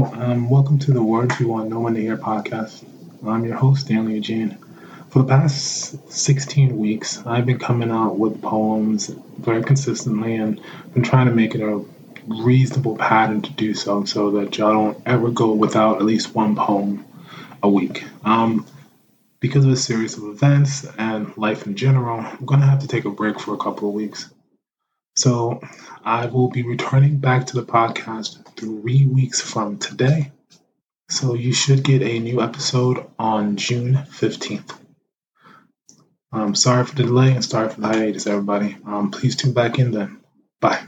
Um, welcome to the Words You Want No One to Hear podcast. I'm your host, Stanley Eugene. For the past 16 weeks, I've been coming out with poems very consistently and been trying to make it a reasonable pattern to do so so that y'all don't ever go without at least one poem a week. Um, because of a series of events and life in general, I'm going to have to take a break for a couple of weeks. So I will be returning back to the podcast three weeks from today. So you should get a new episode on June 15th. Um, sorry for the delay and sorry for the hiatus, everybody. Um, please tune back in then. Bye.